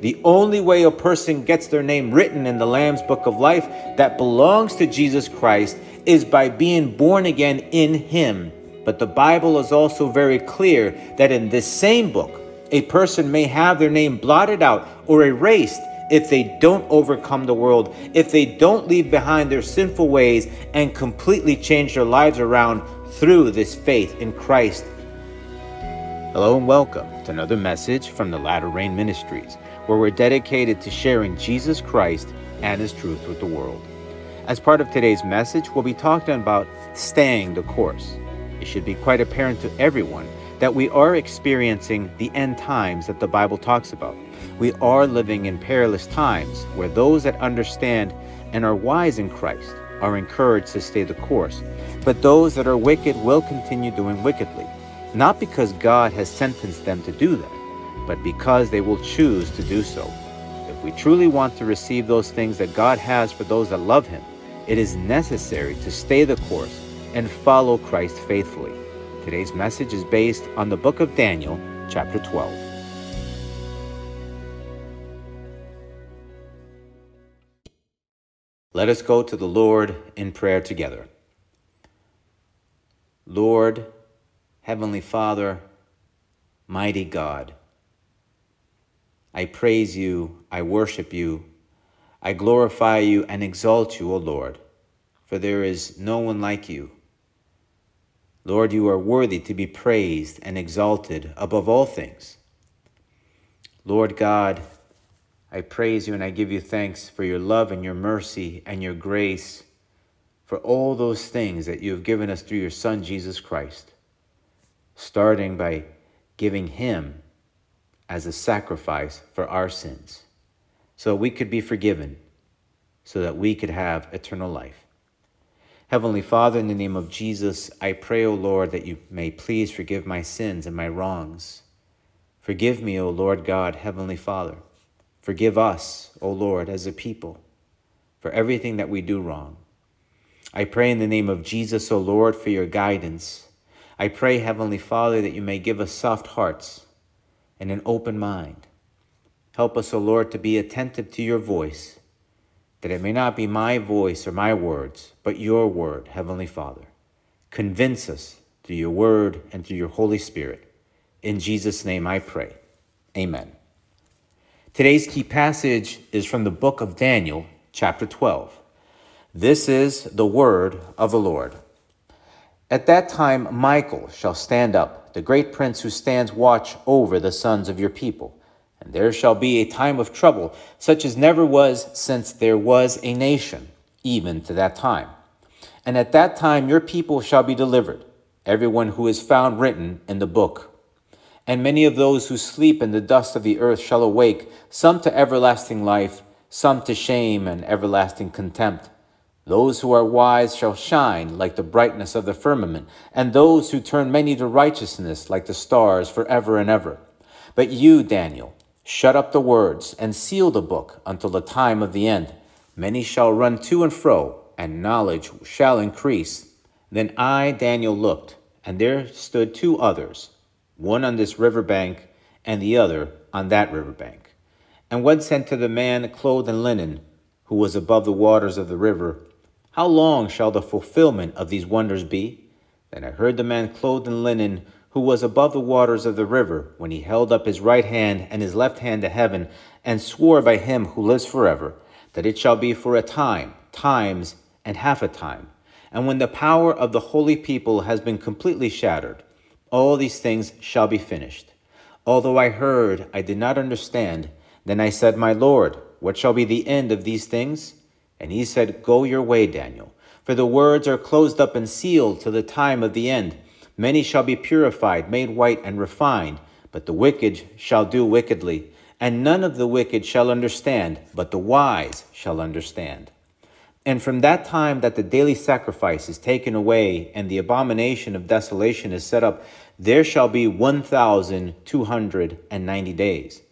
The only way a person gets their name written in the Lamb's Book of Life that belongs to Jesus Christ is by being born again in Him. But the Bible is also very clear that in this same book, a person may have their name blotted out or erased if they don't overcome the world, if they don't leave behind their sinful ways and completely change their lives around through this faith in Christ. Hello and welcome to another message from the Latter Rain Ministries, where we're dedicated to sharing Jesus Christ and His truth with the world. As part of today's message, we'll be talking about staying the course. It should be quite apparent to everyone that we are experiencing the end times that the Bible talks about. We are living in perilous times where those that understand and are wise in Christ are encouraged to stay the course. But those that are wicked will continue doing wickedly, not because God has sentenced them to do that, but because they will choose to do so. If we truly want to receive those things that God has for those that love Him, it is necessary to stay the course and follow Christ faithfully. Today's message is based on the book of Daniel, chapter 12. Let us go to the Lord in prayer together. Lord, Heavenly Father, mighty God, I praise you, I worship you, I glorify you and exalt you, O Lord, for there is no one like you. Lord, you are worthy to be praised and exalted above all things. Lord God, I praise you and I give you thanks for your love and your mercy and your grace, for all those things that you have given us through your Son, Jesus Christ, starting by giving him as a sacrifice for our sins, so that we could be forgiven, so that we could have eternal life. Heavenly Father, in the name of Jesus, I pray, O Lord, that you may please forgive my sins and my wrongs. Forgive me, O Lord God, Heavenly Father. Forgive us, O Lord, as a people, for everything that we do wrong. I pray in the name of Jesus, O Lord, for your guidance. I pray, Heavenly Father, that you may give us soft hearts and an open mind. Help us, O Lord, to be attentive to your voice, that it may not be my voice or my words, but your word, Heavenly Father. Convince us through your word and through your Holy Spirit. In Jesus' name I pray. Amen. Today's key passage is from the book of Daniel, chapter 12. This is the word of the Lord. At that time, Michael shall stand up, the great prince who stands watch over the sons of your people. And there shall be a time of trouble, such as never was since there was a nation, even to that time. And at that time, your people shall be delivered, everyone who is found written in the book and many of those who sleep in the dust of the earth shall awake, some to everlasting life, some to shame and everlasting contempt. Those who are wise shall shine like the brightness of the firmament, and those who turn many to righteousness like the stars forever and ever. But you, Daniel, shut up the words and seal the book until the time of the end. Many shall run to and fro, and knowledge shall increase. Then I, Daniel, looked, and there stood two others one on this river bank and the other on that river bank. And one said to the man clothed in linen, who was above the waters of the river, How long shall the fulfillment of these wonders be? Then I heard the man clothed in linen, who was above the waters of the river, when he held up his right hand and his left hand to heaven, and swore by him who lives forever, that it shall be for a time, times, and half a time. And when the power of the holy people has been completely shattered, all these things shall be finished. Although I heard, I did not understand. Then I said, My Lord, what shall be the end of these things? And he said, Go your way, Daniel, for the words are closed up and sealed to the time of the end. Many shall be purified, made white, and refined, but the wicked shall do wickedly. And none of the wicked shall understand, but the wise shall understand. And from that time that the daily sacrifice is taken away and the abomination of desolation is set up, there shall be 1,290 days.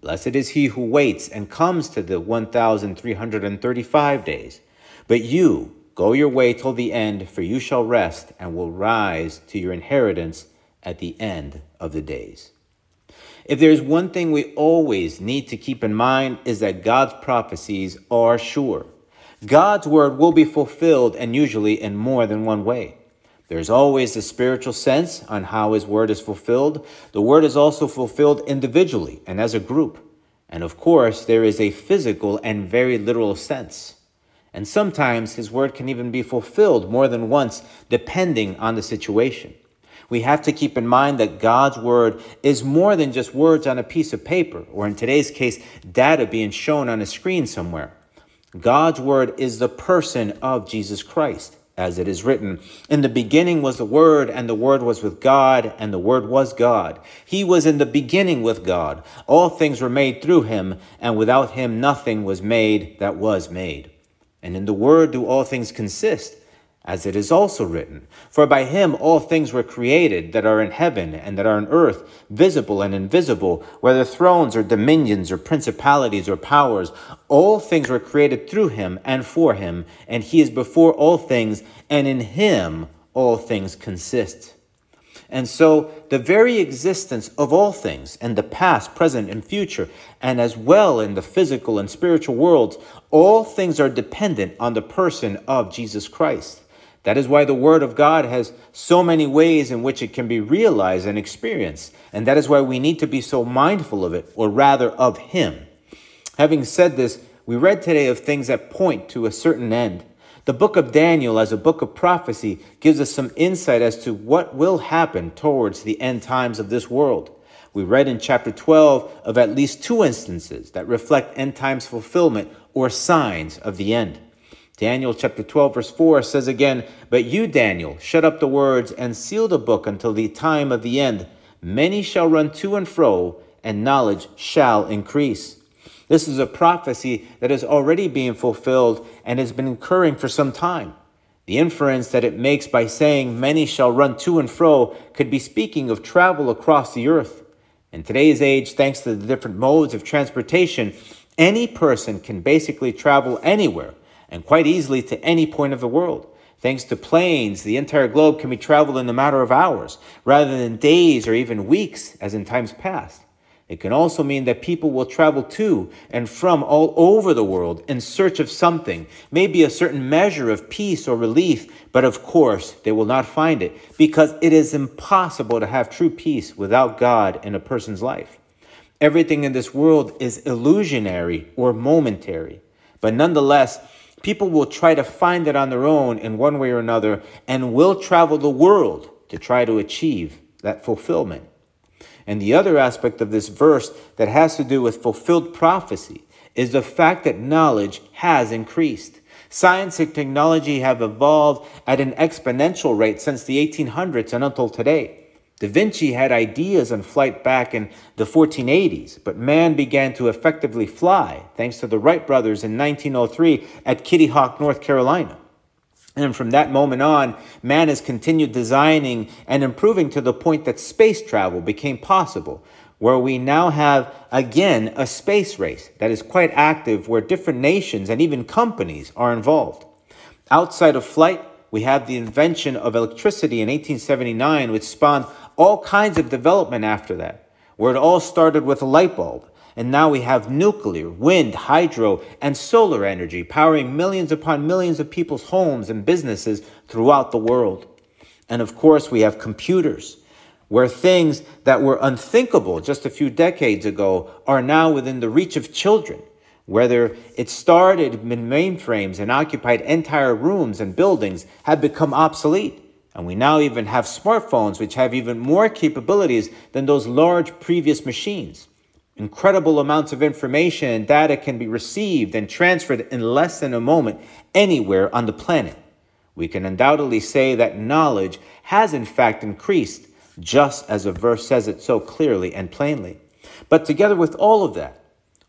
Blessed is he who waits and comes to the 1,335 days. But you, go your way till the end, for you shall rest and will rise to your inheritance at the end of the days. If there's one thing we always need to keep in mind is that God's prophecies are sure. God's word will be fulfilled and usually in more than one way. There's always the spiritual sense on how his word is fulfilled. The word is also fulfilled individually and as a group. And of course, there is a physical and very literal sense. And sometimes his word can even be fulfilled more than once, depending on the situation. We have to keep in mind that God's word is more than just words on a piece of paper, or in today's case, data being shown on a screen somewhere. God's word is the person of Jesus Christ, as it is written. In the beginning was the Word, and the Word was with God, and the Word was God. He was in the beginning with God. All things were made through him, and without him nothing was made that was made. And in the Word do all things consist as it is also written, For by him all things were created that are in heaven and that are on earth, visible and invisible, whether thrones or dominions or principalities or powers, all things were created through him and for him, and he is before all things, and in him all things consist. And so, the very existence of all things, and the past, present, and future, and as well in the physical and spiritual worlds, all things are dependent on the person of Jesus Christ. That is why the Word of God has so many ways in which it can be realized and experienced. And that is why we need to be so mindful of it, or rather of Him. Having said this, we read today of things that point to a certain end. The book of Daniel, as a book of prophecy, gives us some insight as to what will happen towards the end times of this world. We read in chapter 12 of at least two instances that reflect end times fulfillment or signs of the end. Daniel chapter 12, verse 4 says again, But you, Daniel, shut up the words and seal the book until the time of the end. Many shall run to and fro, and knowledge shall increase. This is a prophecy that is already being fulfilled and has been occurring for some time. The inference that it makes by saying many shall run to and fro could be speaking of travel across the earth. In today's age, thanks to the different modes of transportation, any person can basically travel anywhere and quite easily to any point of the world. Thanks to planes, the entire globe can be traveled in a matter of hours rather than days or even weeks as in times past. It can also mean that people will travel to and from all over the world in search of something, maybe a certain measure of peace or relief, but of course they will not find it because it is impossible to have true peace without God in a person's life. Everything in this world is illusionary or momentary, but nonetheless, people will try to find it on their own in one way or another and will travel the world to try to achieve that fulfillment. And the other aspect of this verse that has to do with fulfilled prophecy is the fact that knowledge has increased. Science and technology have evolved at an exponential rate since the 1800s and until today. Da Vinci had ideas on flight back in the 1480s, but man began to effectively fly thanks to the Wright brothers in 1903 at Kitty Hawk, North Carolina. And from that moment on, man has continued designing and improving to the point that space travel became possible, where we now have again a space race that is quite active, where different nations and even companies are involved. Outside of flight, we have the invention of electricity in 1879, which spawned all kinds of development after that, where it all started with a light bulb. And now we have nuclear, wind, hydro, and solar energy powering millions upon millions of people's homes and businesses throughout the world. And of course, we have computers, where things that were unthinkable just a few decades ago are now within the reach of children. Whether it started in mainframes and occupied entire rooms and buildings have become obsolete. And we now even have smartphones which have even more capabilities than those large previous machines. Incredible amounts of information and data can be received and transferred in less than a moment anywhere on the planet. We can undoubtedly say that knowledge has in fact increased, just as the verse says it so clearly and plainly. But together with all of that,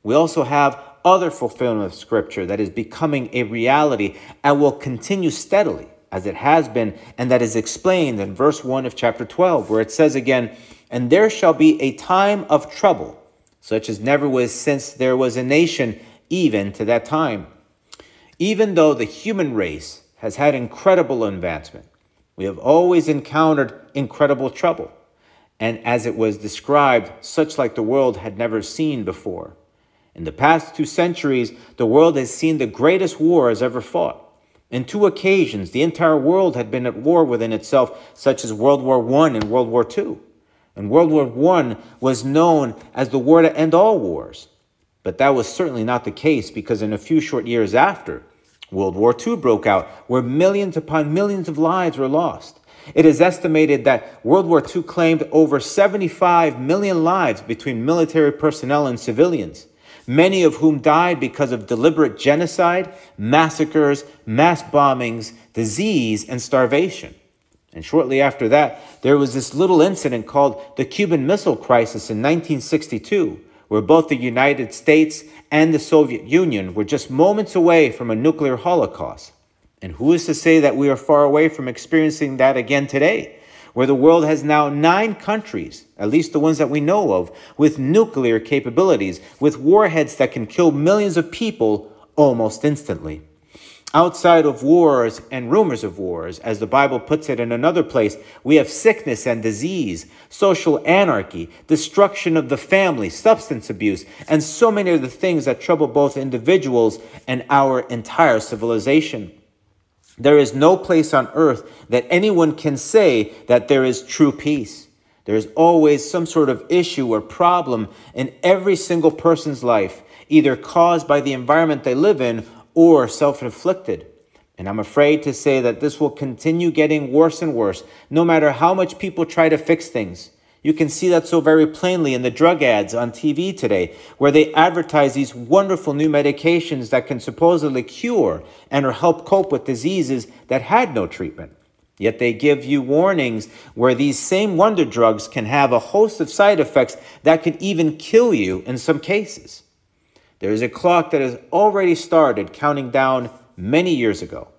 we also have other fulfillment of Scripture that is becoming a reality and will continue steadily as it has been, and that is explained in verse 1 of chapter 12, where it says again, And there shall be a time of trouble, such as never was since there was a nation, even to that time. Even though the human race has had incredible advancement, we have always encountered incredible trouble. and as it was described, such like the world had never seen before. In the past two centuries, the world has seen the greatest wars ever fought. In two occasions, the entire world had been at war within itself, such as World War I and World War II. And World War I was known as the war to end all wars. But that was certainly not the case because in a few short years after, World War II broke out, where millions upon millions of lives were lost. It is estimated that World War II claimed over 75 million lives between military personnel and civilians, many of whom died because of deliberate genocide, massacres, mass bombings, disease, and starvation. And shortly after that, there was this little incident called the Cuban Missile Crisis in 1962, where both the United States and the Soviet Union were just moments away from a nuclear holocaust. And who is to say that we are far away from experiencing that again today, where the world has now nine countries, at least the ones that we know of, with nuclear capabilities, with warheads that can kill millions of people almost instantly. Outside of wars and rumors of wars, as the Bible puts it in another place, we have sickness and disease, social anarchy, destruction of the family, substance abuse, and so many of the things that trouble both individuals and our entire civilization. There is no place on earth that anyone can say that there is true peace. There is always some sort of issue or problem in every single person's life, either caused by the environment they live in or self inflicted. And I'm afraid to say that this will continue getting worse and worse, no matter how much people try to fix things. You can see that so very plainly in the drug ads on TV today, where they advertise these wonderful new medications that can supposedly cure and or help cope with diseases that had no treatment. Yet they give you warnings where these same wonder drugs can have a host of side effects that could even kill you in some cases. There is a clock that has already started counting down many years ago.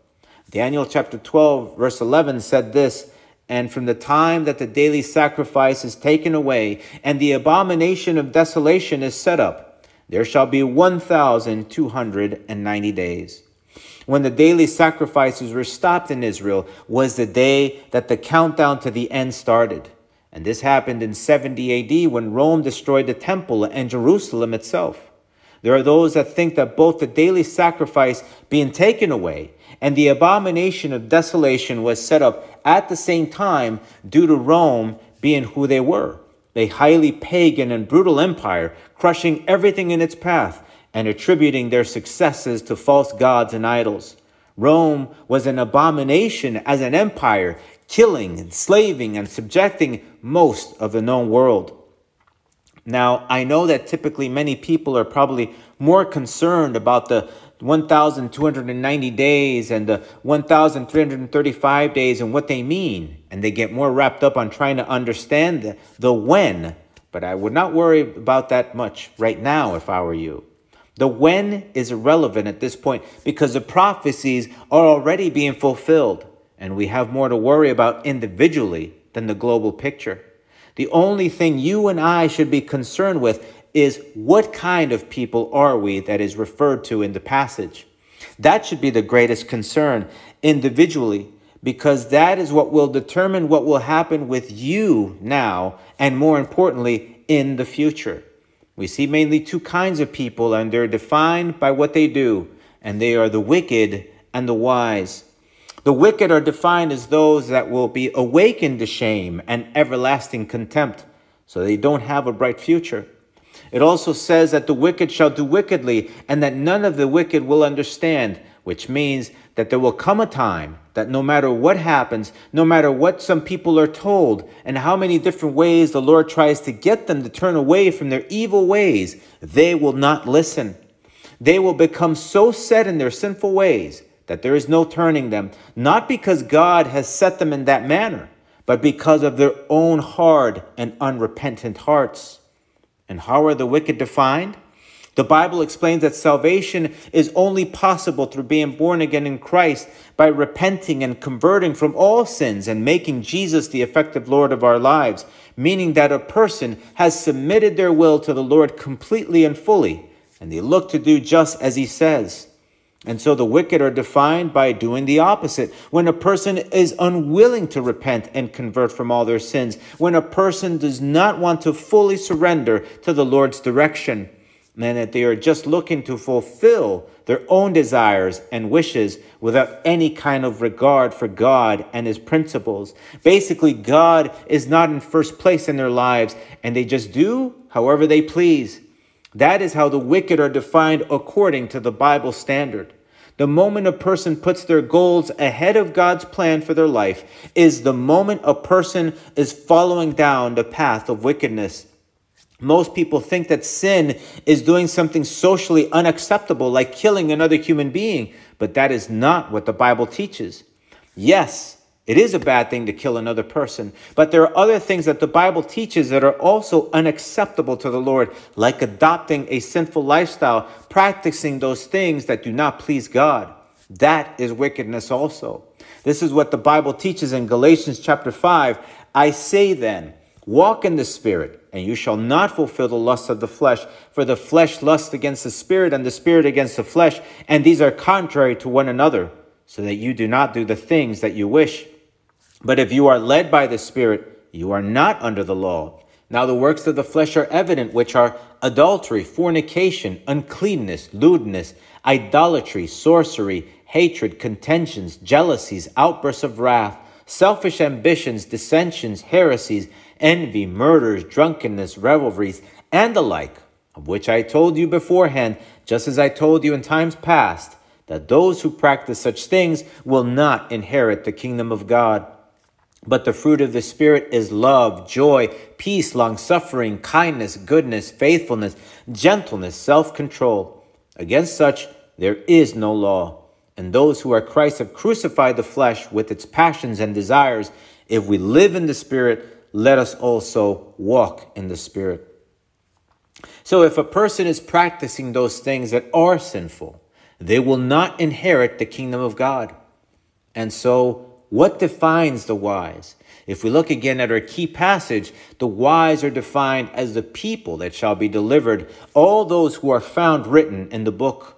Daniel chapter 12, verse 11 said this and from the time that the daily sacrifice is taken away, and the abomination of desolation is set up, there shall be 1,290 days. When the daily sacrifices were stopped in Israel, was the day that the countdown to the end started. And this happened in 70 AD when Rome destroyed the temple and Jerusalem itself. There are those that think that both the daily sacrifice being taken away and the abomination of desolation was set up at the same time due to Rome being who they were, a highly pagan and brutal empire, crushing everything in its path and attributing their successes to false gods and idols. Rome was an abomination as an empire, killing, enslaving, and subjecting most of the known world. Now, I know that typically many people are probably more concerned about the 1,290 days and the 1,335 days and what they mean. And they get more wrapped up on trying to understand the, the when. But I would not worry about that much right now if I were you. The when is irrelevant at this point because the prophecies are already being fulfilled. And we have more to worry about individually than the global picture. The only thing you and I should be concerned with is what kind of people are we that is referred to in the passage? That should be the greatest concern individually, because that is what will determine what will happen with you now, and more importantly, in the future. We see mainly two kinds of people, and they're defined by what they do, and they are the wicked and the wise. The wicked are defined as those that will be awakened to shame and everlasting contempt, so they don't have a bright future. It also says that the wicked shall do wickedly, and that none of the wicked will understand, which means that there will come a time that no matter what happens, no matter what some people are told, and how many different ways the Lord tries to get them to turn away from their evil ways, they will not listen. They will become so set in their sinful ways that there is no turning them, not because God has set them in that manner, but because of their own hard and unrepentant hearts. And how are the wicked defined? The Bible explains that salvation is only possible through being born again in Christ by repenting and converting from all sins and making Jesus the effective Lord of our lives, meaning that a person has submitted their will to the Lord completely and fully, and they look to do just as He says. And so the wicked are defined by doing the opposite. When a person is unwilling to repent and convert from all their sins, when a person does not want to fully surrender to the Lord's direction, and that they are just looking to fulfill their own desires and wishes without any kind of regard for God and His principles. Basically, God is not in first place in their lives, and they just do however they please. That is how the wicked are defined according to the Bible standard. The moment a person puts their goals ahead of God's plan for their life is the moment a person is following down the path of wickedness. Most people think that sin is doing something socially unacceptable, like killing another human being, but that is not what the Bible teaches. Yes, it is a bad thing to kill another person, but there are other things that the Bible teaches that are also unacceptable to the Lord, like adopting a sinful lifestyle, practicing those things that do not please God. That is wickedness also. This is what the Bible teaches in Galatians chapter 5. I say then, walk in the Spirit, and you shall not fulfill the lusts of the flesh, for the flesh lusts against the Spirit, and the Spirit against the flesh, and these are contrary to one another, so that you do not do the things that you wish. But if you are led by the Spirit, you are not under the law. Now the works of the flesh are evident, which are adultery, fornication, uncleanness, lewdness, idolatry, sorcery, hatred, contentions, jealousies, outbursts of wrath, selfish ambitions, dissensions, heresies, envy, murders, drunkenness, revelries, and the like, of which I told you beforehand, just as I told you in times past, that those who practice such things will not inherit the kingdom of God. But the fruit of the Spirit is love, joy, peace, long suffering, kindness, goodness, faithfulness, gentleness, self control. Against such there is no law. And those who are Christ have crucified the flesh with its passions and desires. If we live in the Spirit, let us also walk in the Spirit. So if a person is practicing those things that are sinful, they will not inherit the kingdom of God. And so what defines the wise? If we look again at our key passage, the wise are defined as the people that shall be delivered, all those who are found written in the book.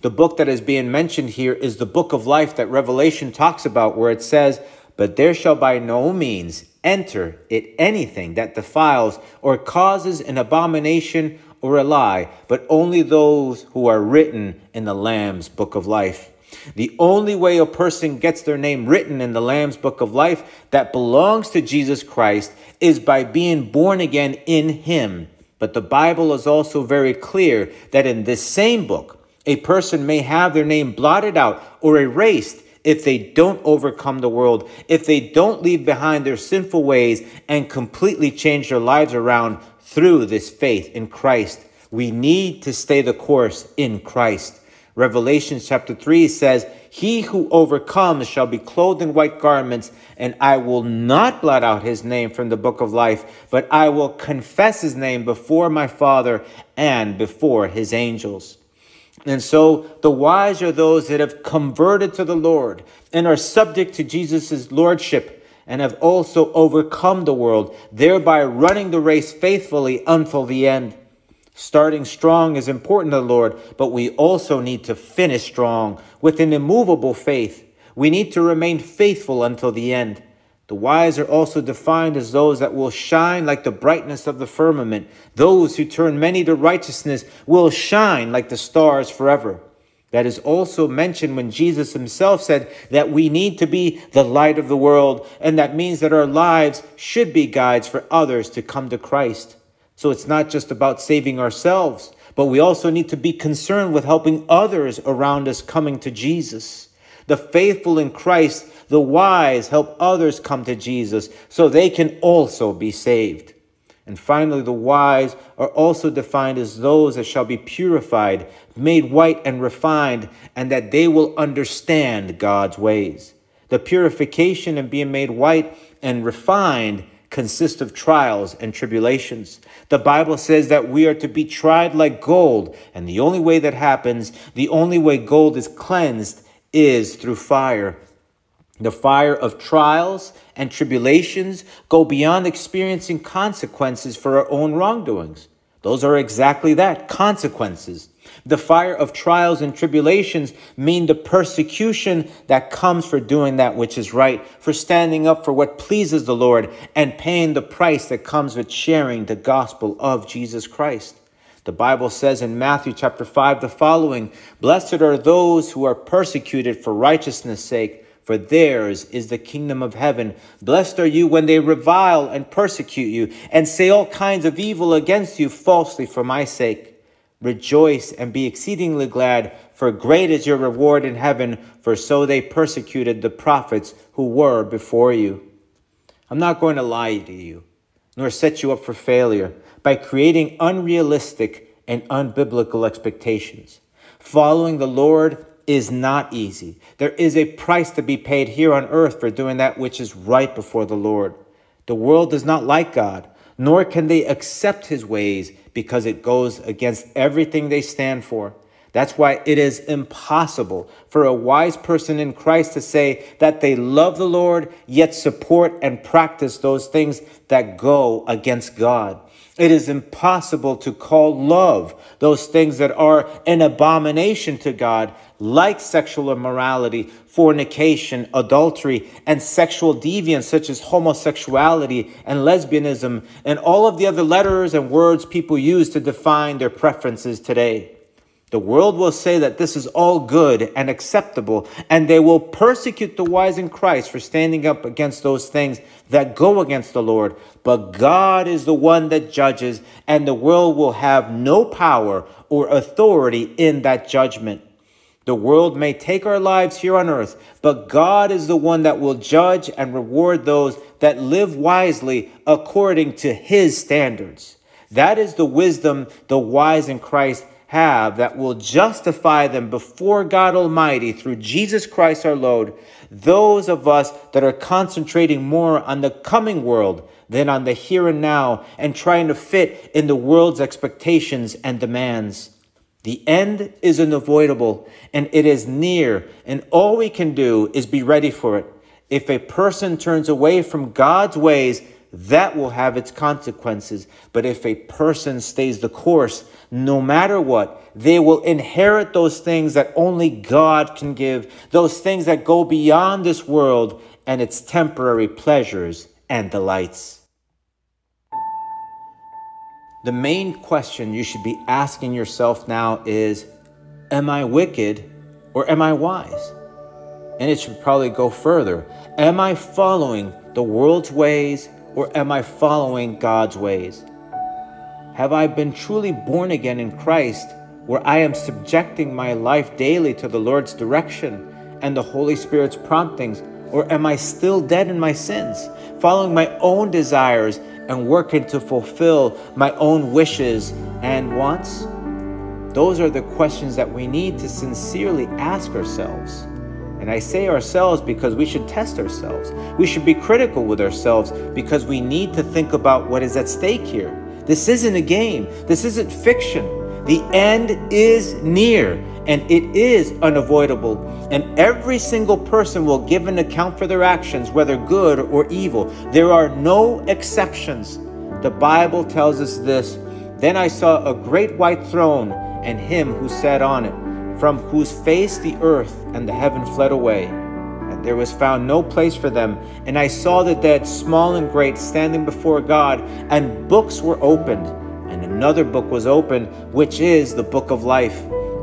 The book that is being mentioned here is the book of life that Revelation talks about, where it says, But there shall by no means enter it anything that defiles or causes an abomination or a lie, but only those who are written in the Lamb's book of life. The only way a person gets their name written in the Lamb's book of life that belongs to Jesus Christ is by being born again in Him. But the Bible is also very clear that in this same book, a person may have their name blotted out or erased if they don't overcome the world, if they don't leave behind their sinful ways and completely change their lives around through this faith in Christ. We need to stay the course in Christ. Revelation chapter 3 says, He who overcomes shall be clothed in white garments, and I will not blot out his name from the book of life, but I will confess his name before my Father and before his angels. And so the wise are those that have converted to the Lord and are subject to Jesus' lordship and have also overcome the world, thereby running the race faithfully until the end. Starting strong is important to the Lord, but we also need to finish strong with an immovable faith. We need to remain faithful until the end. The wise are also defined as those that will shine like the brightness of the firmament. Those who turn many to righteousness will shine like the stars forever. That is also mentioned when Jesus himself said that we need to be the light of the world, and that means that our lives should be guides for others to come to Christ. So it's not just about saving ourselves, but we also need to be concerned with helping others around us coming to Jesus. The faithful in Christ, the wise, help others come to Jesus so they can also be saved. And finally, the wise are also defined as those that shall be purified, made white and refined, and that they will understand God's ways. The purification and being made white and refined consist of trials and tribulations. The Bible says that we are to be tried like gold, and the only way that happens, the only way gold is cleansed, is through fire. The fire of trials and tribulations go beyond experiencing consequences for our own wrongdoings. Those are exactly that consequences. The fire of trials and tribulations mean the persecution that comes for doing that which is right, for standing up for what pleases the Lord, and paying the price that comes with sharing the gospel of Jesus Christ. The Bible says in Matthew chapter 5 the following Blessed are those who are persecuted for righteousness' sake, for theirs is the kingdom of heaven. Blessed are you when they revile and persecute you, and say all kinds of evil against you falsely for my sake. Rejoice and be exceedingly glad, for great is your reward in heaven, for so they persecuted the prophets who were before you. I'm not going to lie to you, nor set you up for failure by creating unrealistic and unbiblical expectations. Following the Lord is not easy. There is a price to be paid here on earth for doing that which is right before the Lord. The world does not like God, nor can they accept his ways because it goes against everything they stand for. That's why it is impossible for a wise person in Christ to say that they love the Lord, yet support and practice those things that go against God. It is impossible to call love those things that are an abomination to God, like sexual immorality, fornication, adultery, and sexual deviance, such as homosexuality and lesbianism, and all of the other letters and words people use to define their preferences today. The world will say that this is all good and acceptable, and they will persecute the wise in Christ for standing up against those things that go against the Lord. But God is the one that judges, and the world will have no power or authority in that judgment. The world may take our lives here on earth, but God is the one that will judge and reward those that live wisely according to his standards. That is the wisdom the wise in Christ have that will justify them before God Almighty through Jesus Christ our Lord, those of us that are concentrating more on the coming world than on the here and now and trying to fit in the world's expectations and demands. The end is unavoidable and it is near, and all we can do is be ready for it. If a person turns away from God's ways, that will have its consequences. But if a person stays the course, no matter what, they will inherit those things that only God can give, those things that go beyond this world and its temporary pleasures and delights. The main question you should be asking yourself now is Am I wicked or am I wise? And it should probably go further. Am I following the world's ways or am I following God's ways? Have I been truly born again in Christ, where I am subjecting my life daily to the Lord's direction and the Holy Spirit's promptings? Or am I still dead in my sins, following my own desires and working to fulfill my own wishes and wants? Those are the questions that we need to sincerely ask ourselves. And I say ourselves because we should test ourselves. We should be critical with ourselves because we need to think about what is at stake here. This isn't a game, this isn't fiction. The end is near and it is unavoidable. And every single person will give an account for their actions, whether good or evil. There are no exceptions. The Bible tells us this Then I saw a great white throne and him who sat on it from whose face the earth and the heaven fled away. And there was found no place for them. And I saw the dead, small and great, standing before God, and books were opened. And another book was opened, which is the book of life.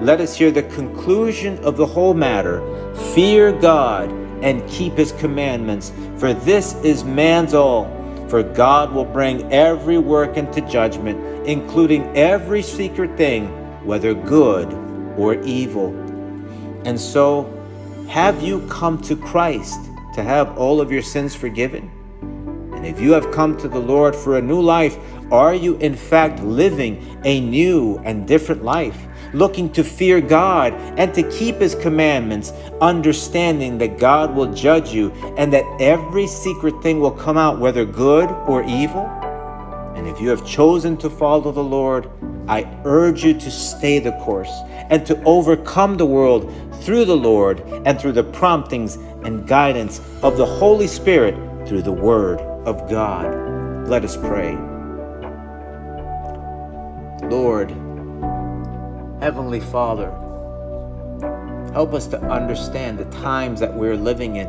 Let us hear the conclusion of the whole matter. Fear God and keep his commandments, for this is man's all. For God will bring every work into judgment, including every secret thing, whether good or evil. And so, have you come to Christ to have all of your sins forgiven? And if you have come to the Lord for a new life, are you in fact living a new and different life? Looking to fear God and to keep His commandments, understanding that God will judge you and that every secret thing will come out, whether good or evil. And if you have chosen to follow the Lord, I urge you to stay the course and to overcome the world through the Lord and through the promptings and guidance of the Holy Spirit through the Word of God. Let us pray. Lord, Heavenly Father, help us to understand the times that we're living in.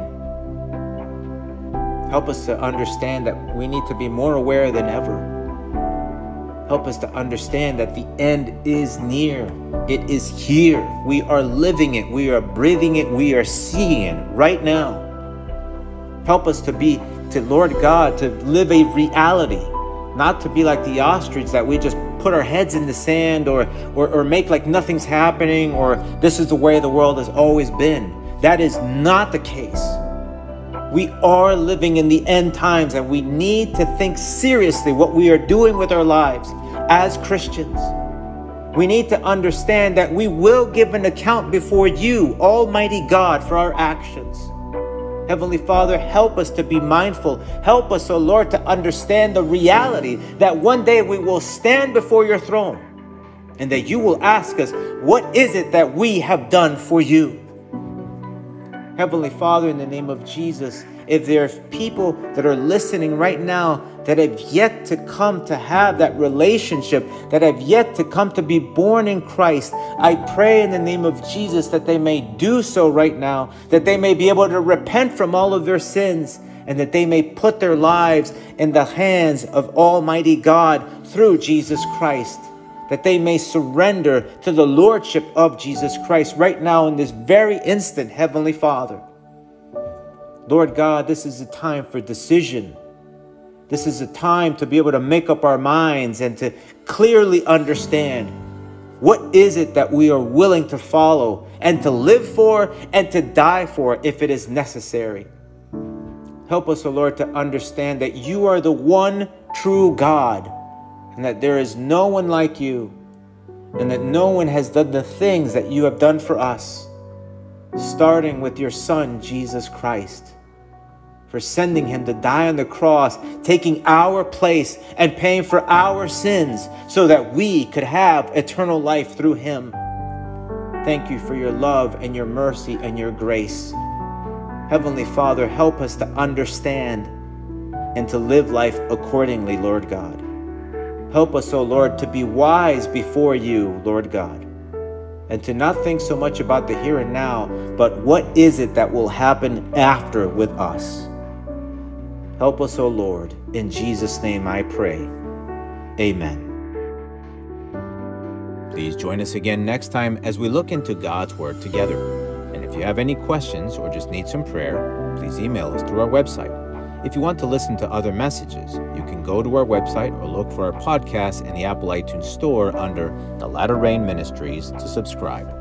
Help us to understand that we need to be more aware than ever. Help us to understand that the end is near. It is here. We are living it. We are breathing it. We are seeing it right now. Help us to be, to Lord God, to live a reality, not to be like the ostrich that we just put our heads in the sand or, or, or make like nothing's happening or this is the way the world has always been. That is not the case. We are living in the end times and we need to think seriously what we are doing with our lives as Christians. We need to understand that we will give an account before you, Almighty God, for our actions. Heavenly Father, help us to be mindful. Help us, O oh Lord, to understand the reality that one day we will stand before your throne and that you will ask us, What is it that we have done for you? Heavenly Father, in the name of Jesus, if there are people that are listening right now that have yet to come to have that relationship, that have yet to come to be born in Christ, I pray in the name of Jesus that they may do so right now, that they may be able to repent from all of their sins, and that they may put their lives in the hands of Almighty God through Jesus Christ. That they may surrender to the Lordship of Jesus Christ right now in this very instant, Heavenly Father. Lord God, this is a time for decision. This is a time to be able to make up our minds and to clearly understand what is it that we are willing to follow and to live for and to die for if it is necessary. Help us, O oh Lord, to understand that you are the one true God and that there is no one like you and that no one has done the things that you have done for us, starting with your Son, Jesus Christ for sending him to die on the cross, taking our place and paying for our sins so that we could have eternal life through him. Thank you for your love and your mercy and your grace. Heavenly Father, help us to understand and to live life accordingly, Lord God. Help us, O oh Lord, to be wise before you, Lord God, and to not think so much about the here and now, but what is it that will happen after with us. Help us, O Lord. In Jesus' name I pray. Amen. Please join us again next time as we look into God's Word together. And if you have any questions or just need some prayer, please email us through our website. If you want to listen to other messages, you can go to our website or look for our podcast in the Apple iTunes Store under The Latter Rain Ministries to subscribe.